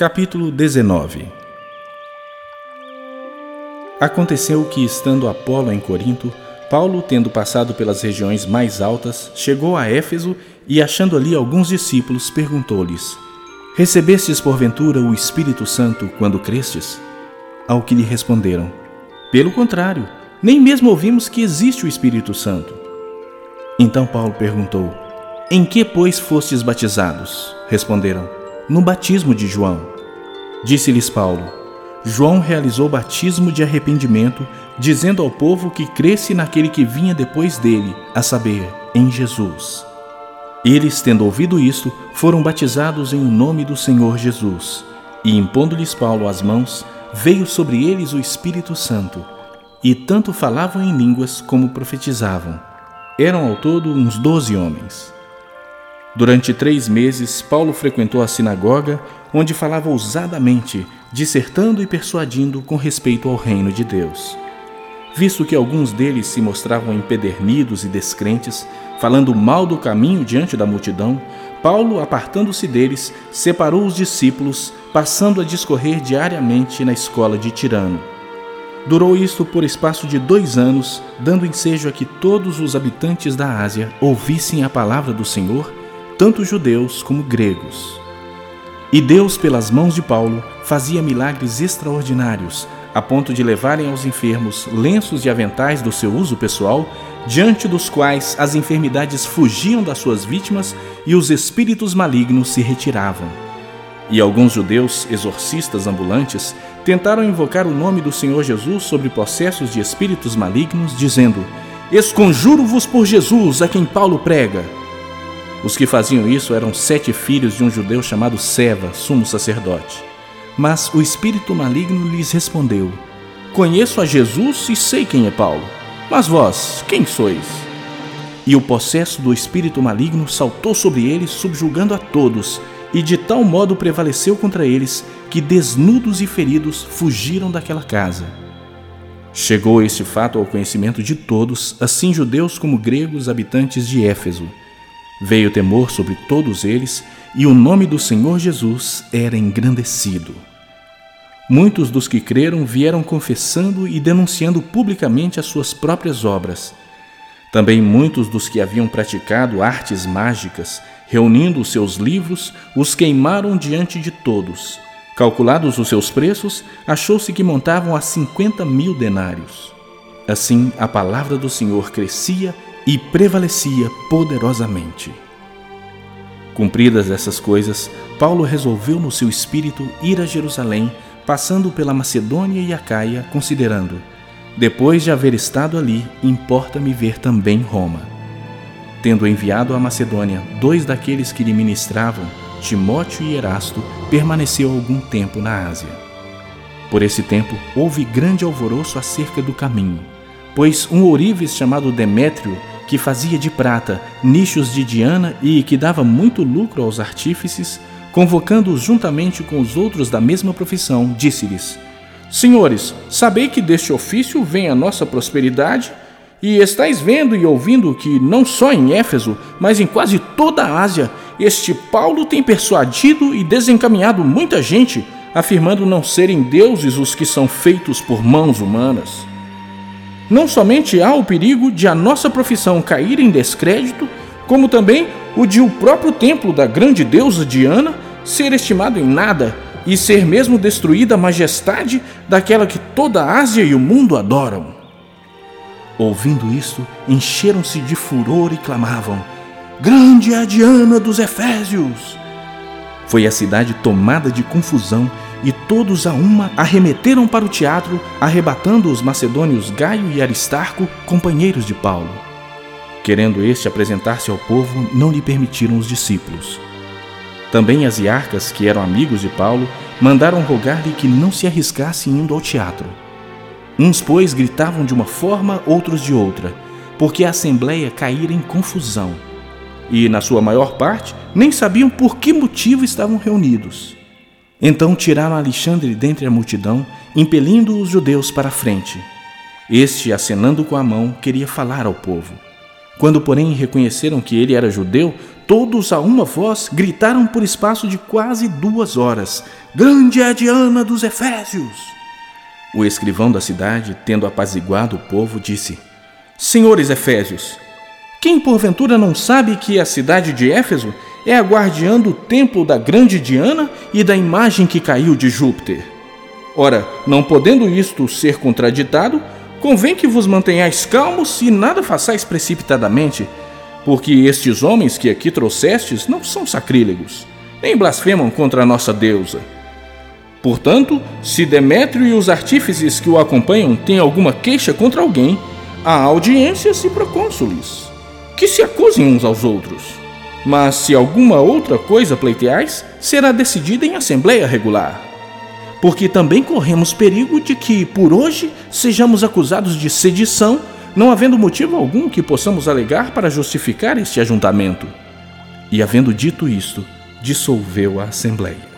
Capítulo 19 Aconteceu que, estando Apolo em Corinto, Paulo, tendo passado pelas regiões mais altas, chegou a Éfeso e, achando ali alguns discípulos, perguntou-lhes: Recebestes porventura o Espírito Santo quando crestes? Ao que lhe responderam: Pelo contrário, nem mesmo ouvimos que existe o Espírito Santo. Então Paulo perguntou: Em que, pois, fostes batizados? Responderam: No batismo de João. Disse-lhes Paulo: João realizou batismo de arrependimento, dizendo ao povo que cresce naquele que vinha depois dele, a saber, em Jesus. Eles, tendo ouvido isto, foram batizados em nome do Senhor Jesus. E impondo-lhes Paulo as mãos, veio sobre eles o Espírito Santo, e tanto falavam em línguas como profetizavam. Eram ao todo uns doze homens. Durante três meses, Paulo frequentou a sinagoga, onde falava ousadamente, dissertando e persuadindo com respeito ao reino de Deus. Visto que alguns deles se mostravam empedernidos e descrentes, falando mal do caminho diante da multidão, Paulo, apartando-se deles, separou os discípulos, passando a discorrer diariamente na escola de Tirano. Durou isto por espaço de dois anos, dando ensejo a que todos os habitantes da Ásia ouvissem a palavra do Senhor tanto judeus como gregos. E Deus, pelas mãos de Paulo, fazia milagres extraordinários, a ponto de levarem aos enfermos lenços e aventais do seu uso pessoal, diante dos quais as enfermidades fugiam das suas vítimas e os espíritos malignos se retiravam. E alguns judeus, exorcistas ambulantes, tentaram invocar o nome do Senhor Jesus sobre processos de espíritos malignos, dizendo: Esconjuro-vos por Jesus, a quem Paulo prega. Os que faziam isso eram sete filhos de um judeu chamado Seva, sumo sacerdote. Mas o espírito maligno lhes respondeu: Conheço a Jesus e sei quem é Paulo. Mas vós, quem sois? E o possesso do espírito maligno saltou sobre eles, subjugando a todos, e de tal modo prevaleceu contra eles que, desnudos e feridos, fugiram daquela casa. Chegou este fato ao conhecimento de todos, assim judeus como gregos habitantes de Éfeso. Veio temor sobre todos eles, e o nome do Senhor Jesus era engrandecido. Muitos dos que creram vieram confessando e denunciando publicamente as suas próprias obras. Também muitos dos que haviam praticado artes mágicas, reunindo os seus livros, os queimaram diante de todos. Calculados os seus preços, achou-se que montavam a cinquenta mil denários. Assim, a palavra do Senhor crescia e prevalecia poderosamente. Cumpridas essas coisas, Paulo resolveu no seu espírito ir a Jerusalém, passando pela Macedônia e Acaia, considerando: depois de haver estado ali, importa-me ver também Roma. Tendo enviado à Macedônia dois daqueles que lhe ministravam, Timóteo e Erasto, permaneceu algum tempo na Ásia. Por esse tempo, houve grande alvoroço acerca do caminho, pois um ourives chamado Demétrio que fazia de prata nichos de Diana e que dava muito lucro aos artífices, convocando-os juntamente com os outros da mesma profissão, disse-lhes: Senhores, sabei que deste ofício vem a nossa prosperidade, e estáis vendo e ouvindo que não só em Éfeso, mas em quase toda a Ásia, este Paulo tem persuadido e desencaminhado muita gente, afirmando não serem deuses os que são feitos por mãos humanas. Não somente há o perigo de a nossa profissão cair em descrédito, como também o de o próprio templo da grande deusa Diana ser estimado em nada e ser mesmo destruída a majestade daquela que toda a Ásia e o mundo adoram. Ouvindo isto, encheram-se de furor e clamavam: Grande é a Diana dos Efésios! Foi a cidade tomada de confusão e todos a uma arremeteram para o teatro, arrebatando os macedônios Gaio e Aristarco, companheiros de Paulo. Querendo este apresentar-se ao povo, não lhe permitiram os discípulos. Também as iarcas, que eram amigos de Paulo, mandaram rogar-lhe que não se arriscasse indo ao teatro. Uns, pois, gritavam de uma forma, outros de outra, porque a assembleia caíra em confusão. E, na sua maior parte, nem sabiam por que motivo estavam reunidos. Então tiraram Alexandre dentre a multidão, impelindo os judeus para a frente. Este, acenando com a mão, queria falar ao povo. Quando, porém, reconheceram que ele era judeu, todos a uma voz gritaram por espaço de quase duas horas: Grande é Diana dos Efésios! O escrivão da cidade, tendo apaziguado o povo, disse: Senhores Efésios, quem porventura não sabe que a cidade de Éfeso é a guardiã do templo da grande Diana e da imagem que caiu de Júpiter? Ora, não podendo isto ser contraditado, convém que vos mantenhais calmos e nada façais precipitadamente, porque estes homens que aqui trouxestes não são sacrílegos, nem blasfemam contra a nossa deusa. Portanto, se Demétrio e os artífices que o acompanham têm alguma queixa contra alguém, há audiências e procônsules, que se acusem uns aos outros. Mas se alguma outra coisa pleiteais, será decidida em assembleia regular porque também corremos perigo de que, por hoje, sejamos acusados de sedição, não havendo motivo algum que possamos alegar para justificar este ajuntamento. E, havendo dito isto, dissolveu a Assembleia.